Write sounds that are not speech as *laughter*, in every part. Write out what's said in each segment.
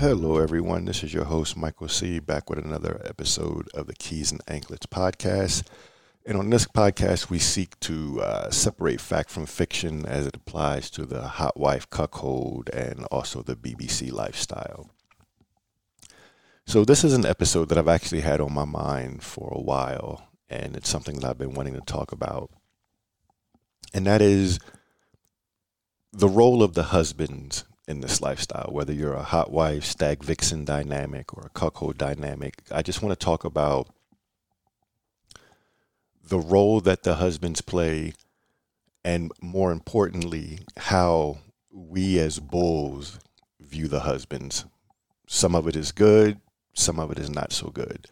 Hello, everyone. This is your host, Michael C., back with another episode of the Keys and Anklets podcast. And on this podcast, we seek to uh, separate fact from fiction as it applies to the hot wife cuckold and also the BBC lifestyle. So, this is an episode that I've actually had on my mind for a while, and it's something that I've been wanting to talk about. And that is the role of the husbands in this lifestyle, whether you're a hot wife, stag vixen dynamic, or a cuckold dynamic. I just want to talk about the role that the husbands play, and more importantly, how we as bulls view the husbands. Some of it is good, some of it is not so good.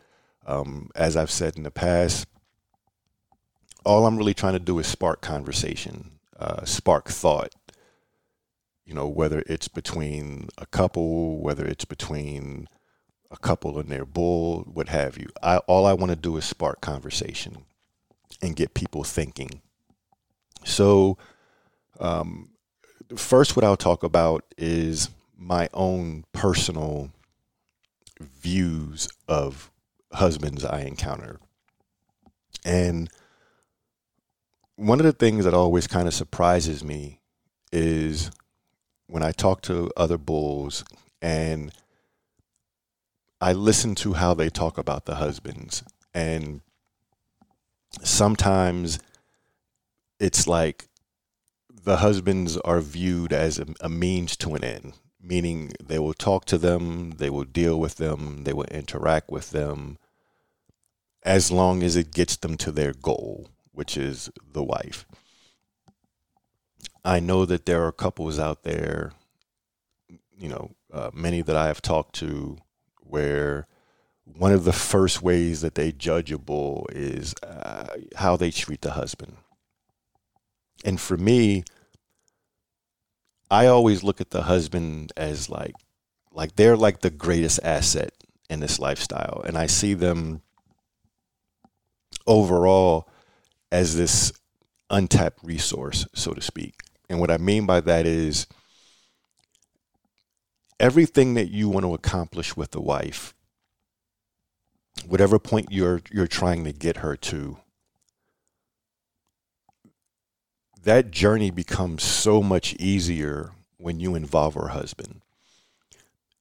Um, as I've said in the past, all I'm really trying to do is spark conversation, uh, spark thought, you know, whether it's between a couple, whether it's between a couple and their bull, what have you. I, all I want to do is spark conversation and get people thinking. So, um, first, what I'll talk about is my own personal views of husbands I encounter. And one of the things that always kind of surprises me is when I talk to other bulls and I listen to how they talk about the husbands, and sometimes it's like the husbands are viewed as a, a, means to an end, meaning they will talk to them, they will deal with them, they will interact with them as long as it gets them to their goal, which is the wife. I know that there are couples out there, you know, uh, many that I have talked to, where one of the first ways that they judge a bull is uh, how they treat the husband. And for me, I always look at the husband as like, like they're like the greatest asset in this lifestyle, and I see them overall as this untapped resource, so to speak. And what I mean by that is everything that you want to accomplish with the wife, whatever point you're you're trying to get her to, that journey becomes so much easier when you involve her husband.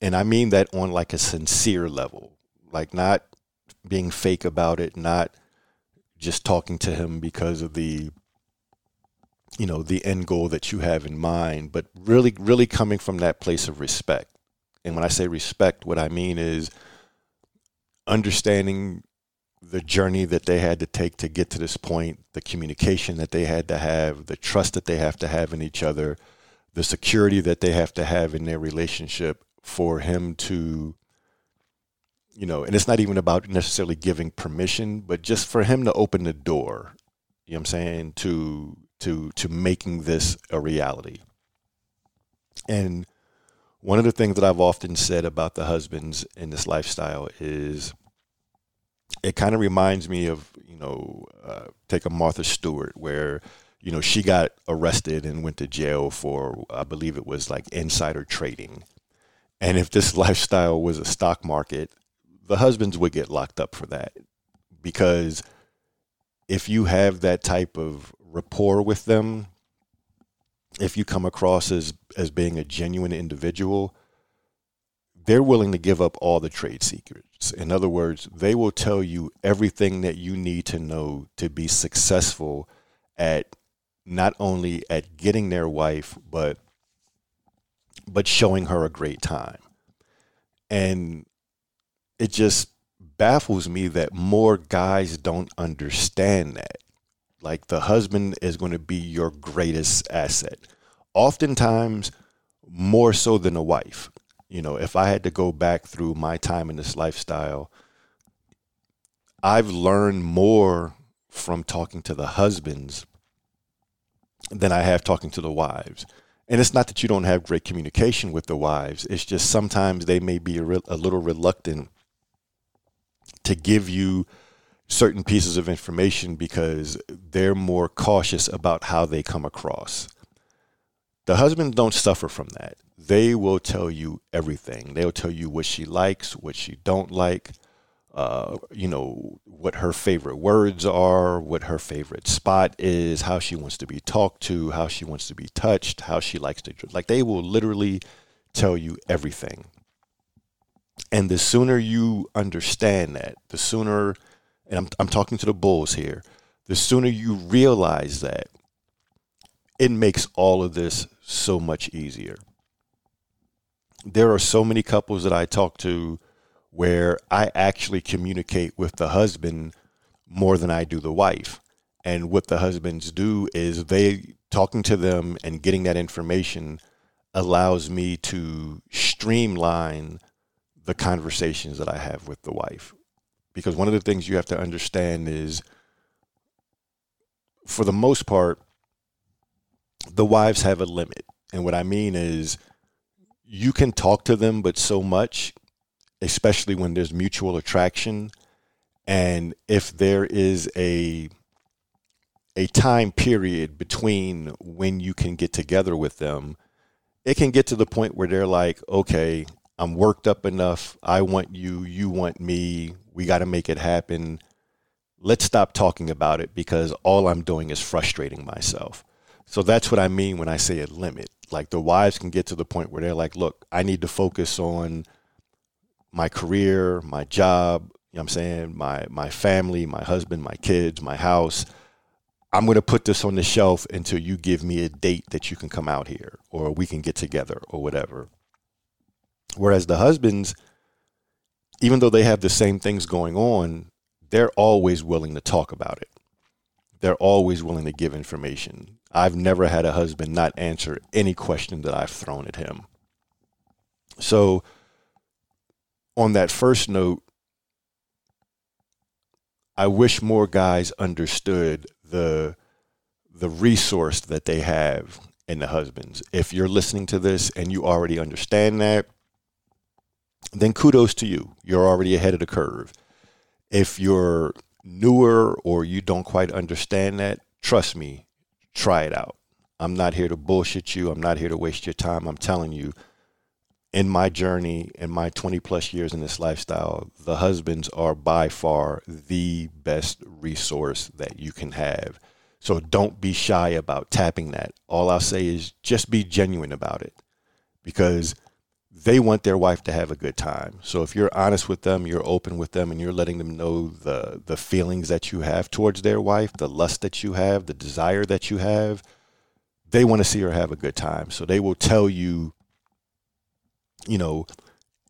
And I mean that on like a sincere level, like not being fake about it, not just talking to him because of the you know the end goal that you have in mind but really really coming from that place of respect. And when i say respect what i mean is understanding the journey that they had to take to get to this point the communication that they had to have the trust that they have to have in each other the security that they have to have in their relationship for him to you know and it's not even about necessarily giving permission but just for him to open the door you know what i'm saying to to to making this a reality. And one of the things that I've often said about the husbands in this lifestyle is it kind of reminds me of you know uh, take a Martha Stewart where you know she got arrested and went to jail for I believe it was like insider trading. And if this *laughs* lifestyle was a stock market, the husbands would get locked up for that because if you have that type of rapport with them, if you come across as as being a genuine individual, they're willing to give up all the trade secrets. In other words, they will tell you everything that you need to know to be successful at not only at getting their wife, but but showing her a great time. And it just baffles me that more guys don't understand that. Like the husband is going to be your greatest asset. Oftentimes, more so than a wife. You know, if I had to go back through my time in this lifestyle, I've learned more from talking to the husbands than I have talking to the wives. And it's not that you don't have great communication with the wives. It's just sometimes they may be a, re- a little reluctant to give you certain pieces of information because they're more cautious about how they come across. The husbands don't suffer from that. They will tell you everything. They'll tell you what she likes, what she don't like, uh, you know, what her favorite words are, what her favorite spot is, how she wants to be talked to, how she wants to be touched, how she likes to like they will literally tell you everything. And the sooner you understand that, the sooner and I'm I'm talking to the bulls here, the sooner you realize that, it makes all of this so much easier. There are so many couples that I talk to where I actually communicate with the husband more than I do the wife. And what the husbands do is they talking to them and getting that information allows me to streamline the conversations that I have with the wife. Because one of the things you have to understand is for the most part, the wives have a limit. And what I mean is you can talk to them, but so much, especially when there's mutual attraction. And if there is a a time period between when you can get together with them, it can get to the point where they're like, okay, I'm worked up enough. I want you, you want me. We got to make it happen. Let's stop talking about it because all I'm doing is frustrating myself. So that's what I mean when I say a limit. Like the wives can get to the point where they're like, look, I need to focus on my career, my job, you know what I'm saying, my my family, my husband, my kids, my house. I'm going to put this on the shelf until you give me a date that you can come out here or we can get together or whatever. Whereas the husbands, even though they have the same things going on, they're always willing to talk about it. They're always willing to give information. I've never had a husband not answer any question that I've thrown at him. So, on that first note, I wish more guys understood the the resource that they have in the husbands. If you're listening to this and you already understand that, then kudos to you. You're already ahead of the curve. If you're newer or you don't quite understand that, trust me, try it out. I'm not here to bullshit you. I'm not here to waste your time. I'm telling you, in my journey, in my 20 plus years in this lifestyle, the husbands are by far the best resource that you can have. So don't be shy about tapping that. All I'll say is just be genuine about it because they want their wife to have a good time. So if you're honest with them, you're open with them, and you're letting them know the the feelings that you have towards their wife, the lust that you have, the desire that you have, they want to see her have a good time. So they will tell you, you know,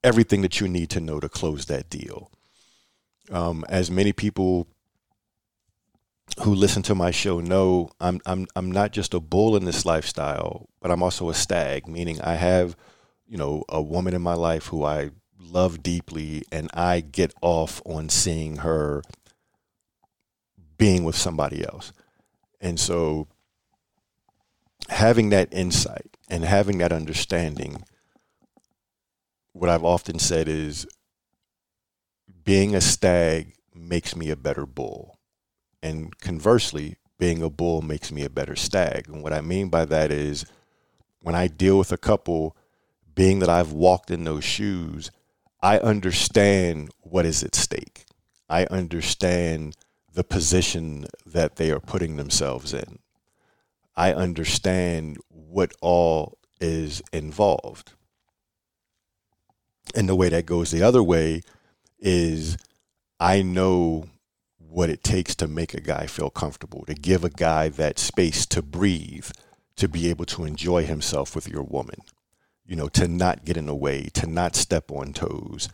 everything that you need to know to close that deal. Um, as many people who listen to my show know, I'm I'm I'm not just a bull in this lifestyle, but I'm also a stag, meaning I have you know, a woman in my life who I love deeply, and I get off on seeing her being with somebody else. And so having that insight and having that understanding, what I've often said is being a stag makes me a better bull. And conversely, being a bull makes me a better stag. And what I mean by that is when I deal with a couple being that I've walked in those shoes, I understand what is at stake. I understand the position that they are putting themselves in. I understand what all is involved. And the way that goes the other way is I know what it takes to make a guy feel comfortable, to give a guy that space to breathe, to be able to enjoy himself with your woman you know, to not get in the way, to not step on toes,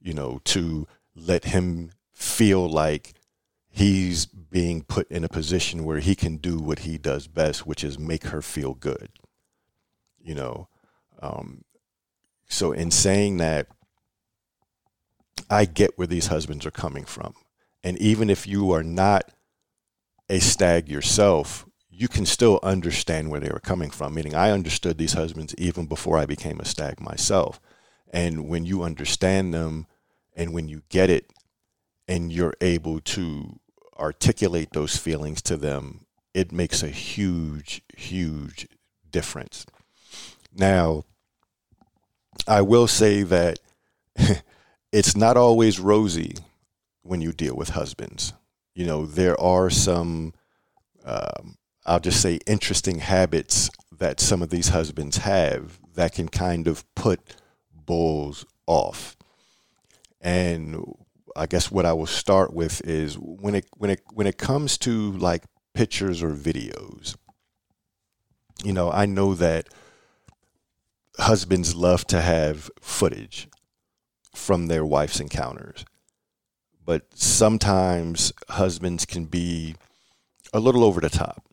you know, to let him feel like he's being put in a position where he can do what he does best, which is make her feel good. You know, um, So, in saying that, I get where these husbands are coming from. And even if you are not a stag yourself, you can still understand where they were coming from. Meaning, I understood these husbands even before I became a stag myself. And when you understand them and when you get it and you're able to articulate those feelings to them, it makes a huge, huge difference. Now, I will say that *laughs* it's not always rosy when you deal with husbands. You know, there are some, um, I'll just say, interesting habits that some of these husbands have that can kind of put bulls off. And I guess what I will start with is when it when it when it comes to like pictures or videos. You know, I know that husbands love to have footage from their wife's encounters. But sometimes husbands can be a little over the top.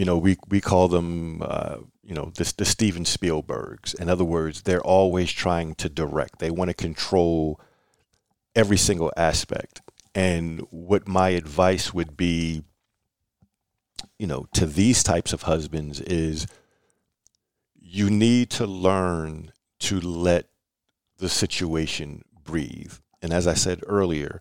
You know, we, we call them, uh, you know, the, the Steven Spielbergs. In other words, they're always trying to direct. They want to control every single aspect. And what my advice would be, you know, to these types of husbands is you need to learn to let the situation breathe. And as I said earlier,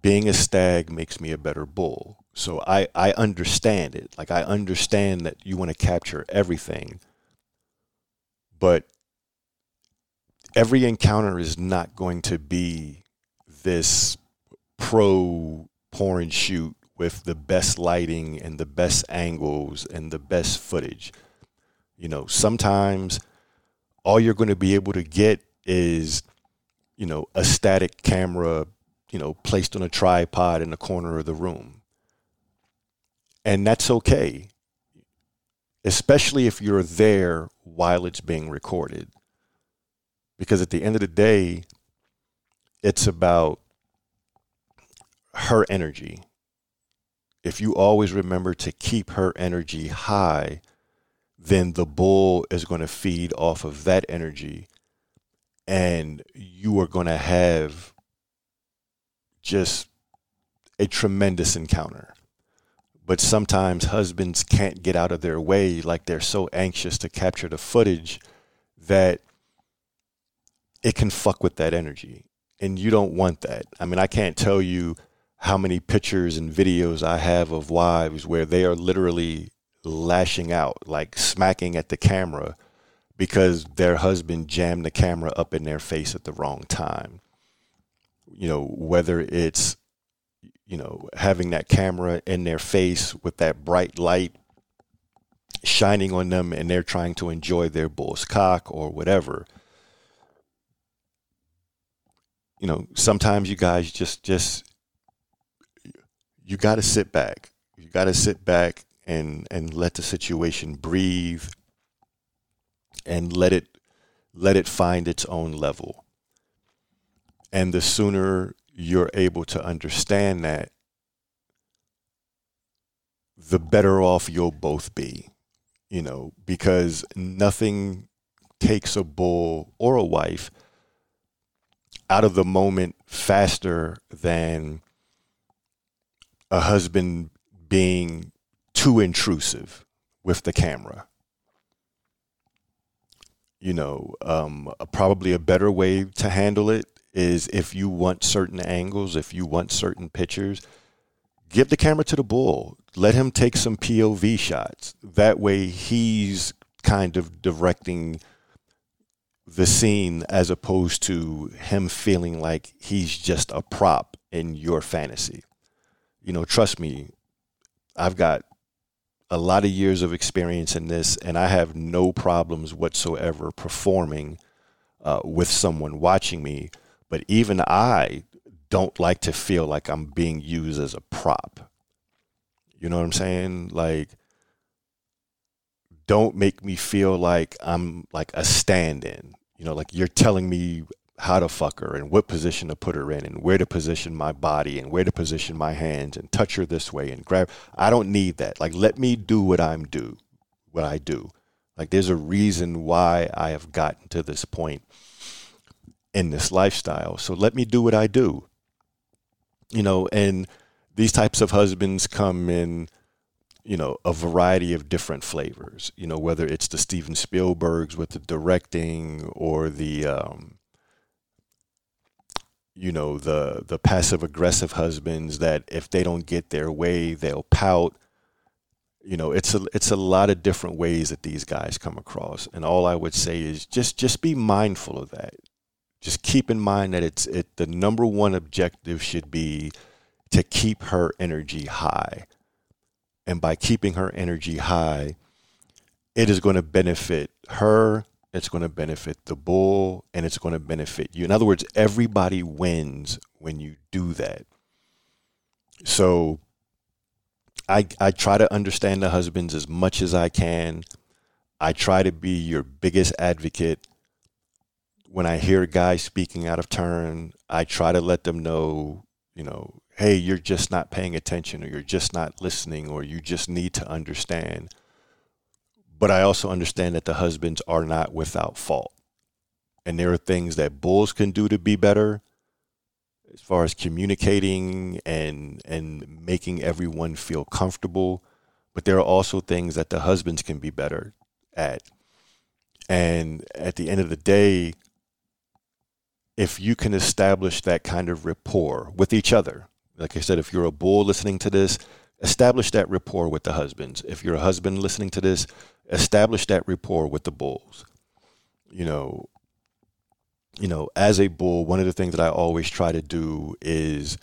being a stag makes me a better bull. So I, I understand it. Like I understand that you want to capture everything. But every encounter is not going to be this pro porn shoot with the best lighting and the best angles and the best footage. You know, sometimes all you're going to be able to get is, you know, a static camera, you know, placed on a tripod in the corner of the room. And that's okay, especially if you're there while it's being recorded because at the end of the day, it's about her energy. If you always remember to keep her energy high, then the bull is going to feed off of that energy and you are going to have just a tremendous encounter. But sometimes husbands can't get out of their way, like they're so anxious to capture the footage that it can fuck with that energy. And you don't want that. I mean, I can't tell you how many pictures and videos I have of wives where they are literally lashing out, like smacking at the camera because their husband jammed the camera up in their face at the wrong time. You know, whether it's, you know, having that camera in their face with that bright light shining on them and they're trying to enjoy their bull's cock or whatever you know, sometimes you guys just just you got to sit back. You got to sit back and and let the situation breathe and let it let it find its own level. And the sooner you're able to understand that, the better off you'll both be. You know, because nothing takes a bull or a wife out of the moment faster than a husband being too intrusive with the camera. You know, um, probably a better way to handle it is if you want certain angles, if you want certain pictures, give the camera to the bull. Let him take some POV shots. That way, he's kind of directing the scene as opposed to him feeling like he's just a prop in your fantasy. You know, trust me, I've got a lot of years of experience in this, and I have no problems whatsoever performing uh, with someone watching me. But even I don't like to feel like I'm being used as a prop. You know what I'm saying? Like, don't make me feel like I'm like a stand in. You know, like you're telling me how to fuck her and what position to put her in and where to position my body and where to position my hands and touch her this way and grab. I don't need that. Like, let me do what I'm do, what I do. Like there's a reason why I have gotten to this point in this lifestyle. So let me do what I do. You know, and these types of husbands come in you know a variety of different flavors you know whether it's the steven spielbergs with the directing or the um, you know the the passive aggressive husbands that if they don't get their way they'll pout you know it's a it's a lot of different ways that these guys come across and all i would say is just just be mindful of that just keep in mind that it's it the number one objective should be to keep her energy high and by keeping her energy high, it is going to benefit her, it's going to benefit the bull, and it's going to benefit you. In other words, everybody wins when you do that. So I, I try to understand the husbands as much as I can. I try to be your biggest advocate. When I hear guys speaking out of turn, I try to let them know, you know, hey, you're just not paying attention or you're just not listening or you just need to understand. But I also understand that the husbands are not without fault. And there are things that bulls can do to be better as far as communicating and and making everyone feel comfortable. But there are also things that the husbands can be better at. And at the end of the day, if you can establish that kind of rapport with each other, like I said, if you're a bull listening to this, establish that rapport with the husbands. If you're a husband listening to this, establish that rapport with the bulls. You know, you know, as a bull, one of the things that I always try to do is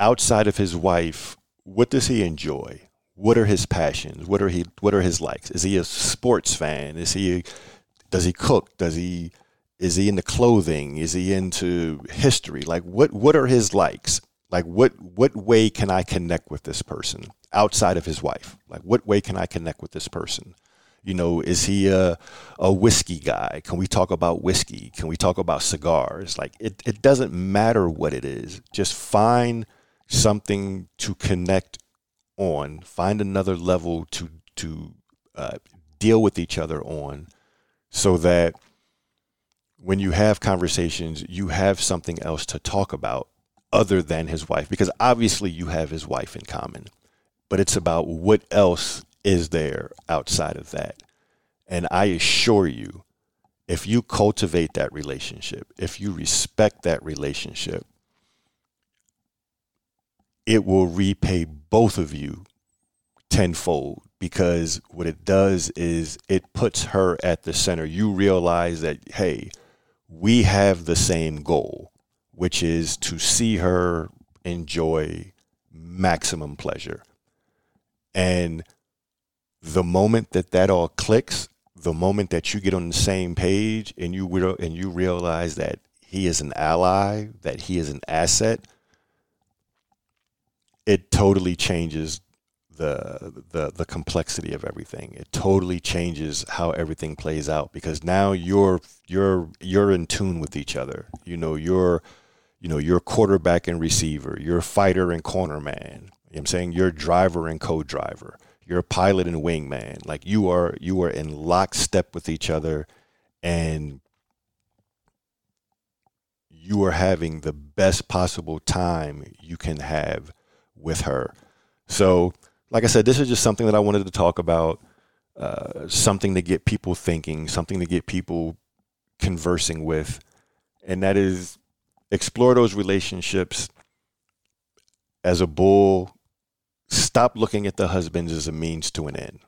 outside of his wife, what does he enjoy? What are his passions? What are he what are his likes? Is he a sports fan? Is he does he cook? Does he is he into clothing? Is he into history? Like what what are his likes? Like what what way can I connect with this person outside of his wife? Like what way can I connect with this person? You know, is he a, a whiskey guy? Can we talk about whiskey? Can we talk about cigars? Like it, it doesn't matter what it is. Just find something to connect on. Find another level to to uh, deal with each other on, so that when you have conversations, you have something else to talk about other than his wife, because obviously you have his wife in common, but it's about what else is there outside of that. And I assure you, if you cultivate that relationship, if you respect that relationship, it will repay both of you tenfold because what it does is it puts her at the center. You realize that, hey, we have the same goal, which is to see her enjoy maximum pleasure. And the moment that that all clicks, the moment that you get on the same page and you and you realize that he is an ally, that he is an asset, it totally changes the the the complexity of everything. It totally changes how everything plays out because now you're you're you're in tune with each other. You know, you're you know, you're quarterback and receiver, you're fighter and corner man. You know I'm saying you're driver and co-driver. You're pilot and wingman. Like you are you are in lockstep with each other and you are having the best possible time you can have with her. So like I said, this is just something that I wanted to talk about, uh, something to get people thinking, something to get people conversing with, and that is explore those relationships as a bull. Stop looking at the husbands as a means to an end.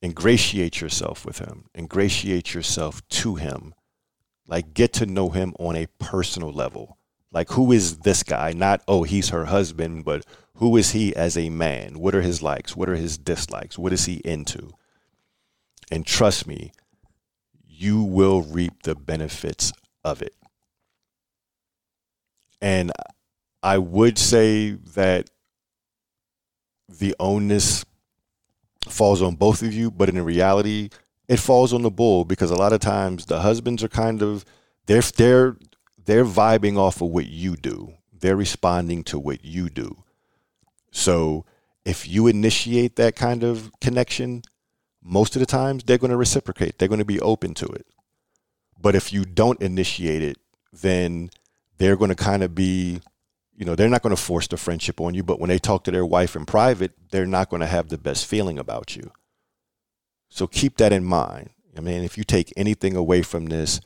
Ingratiate yourself with him, ingratiate yourself to him. Like, get to know him on a personal level. Like, who is this guy? Not, oh, he's her husband, but who is he as a man? What are his likes? What are his dislikes? What is he into? And trust me, you will reap the benefits of it. And I would say that the onus falls on both of you, but in reality, it falls on the bull because a lot of times the husbands are kind of they're they're they're vibing off of what you do. They're responding to what you do. So if you initiate that kind of connection, most of the times they're going to reciprocate. They're going to be open to it. But if you don't initiate it, then they're going to kind of be, you know, they're not going to force the friendship on you. But when they talk to their wife in private, they're not going to have the best feeling about you. So keep that in mind. I mean, if you take anything away from this,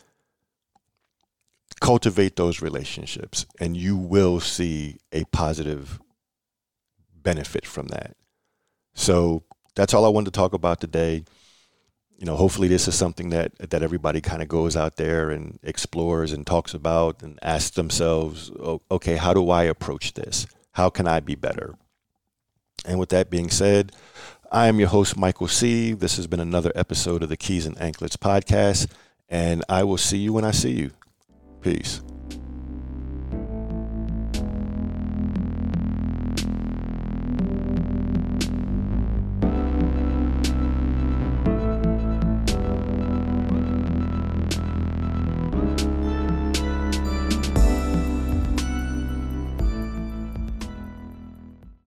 cultivate those relationships and you will see a positive benefit from that. So that's all I wanted to talk about today. You know, hopefully this is something that that everybody kind of goes out there and explores and talks about and asks themselves, okay, how do I approach this? How can I be better? And with that being said, I am your host, Michael C. This has been another episode of the Keys and Anklets podcast, and I will see you when I see you. Peace.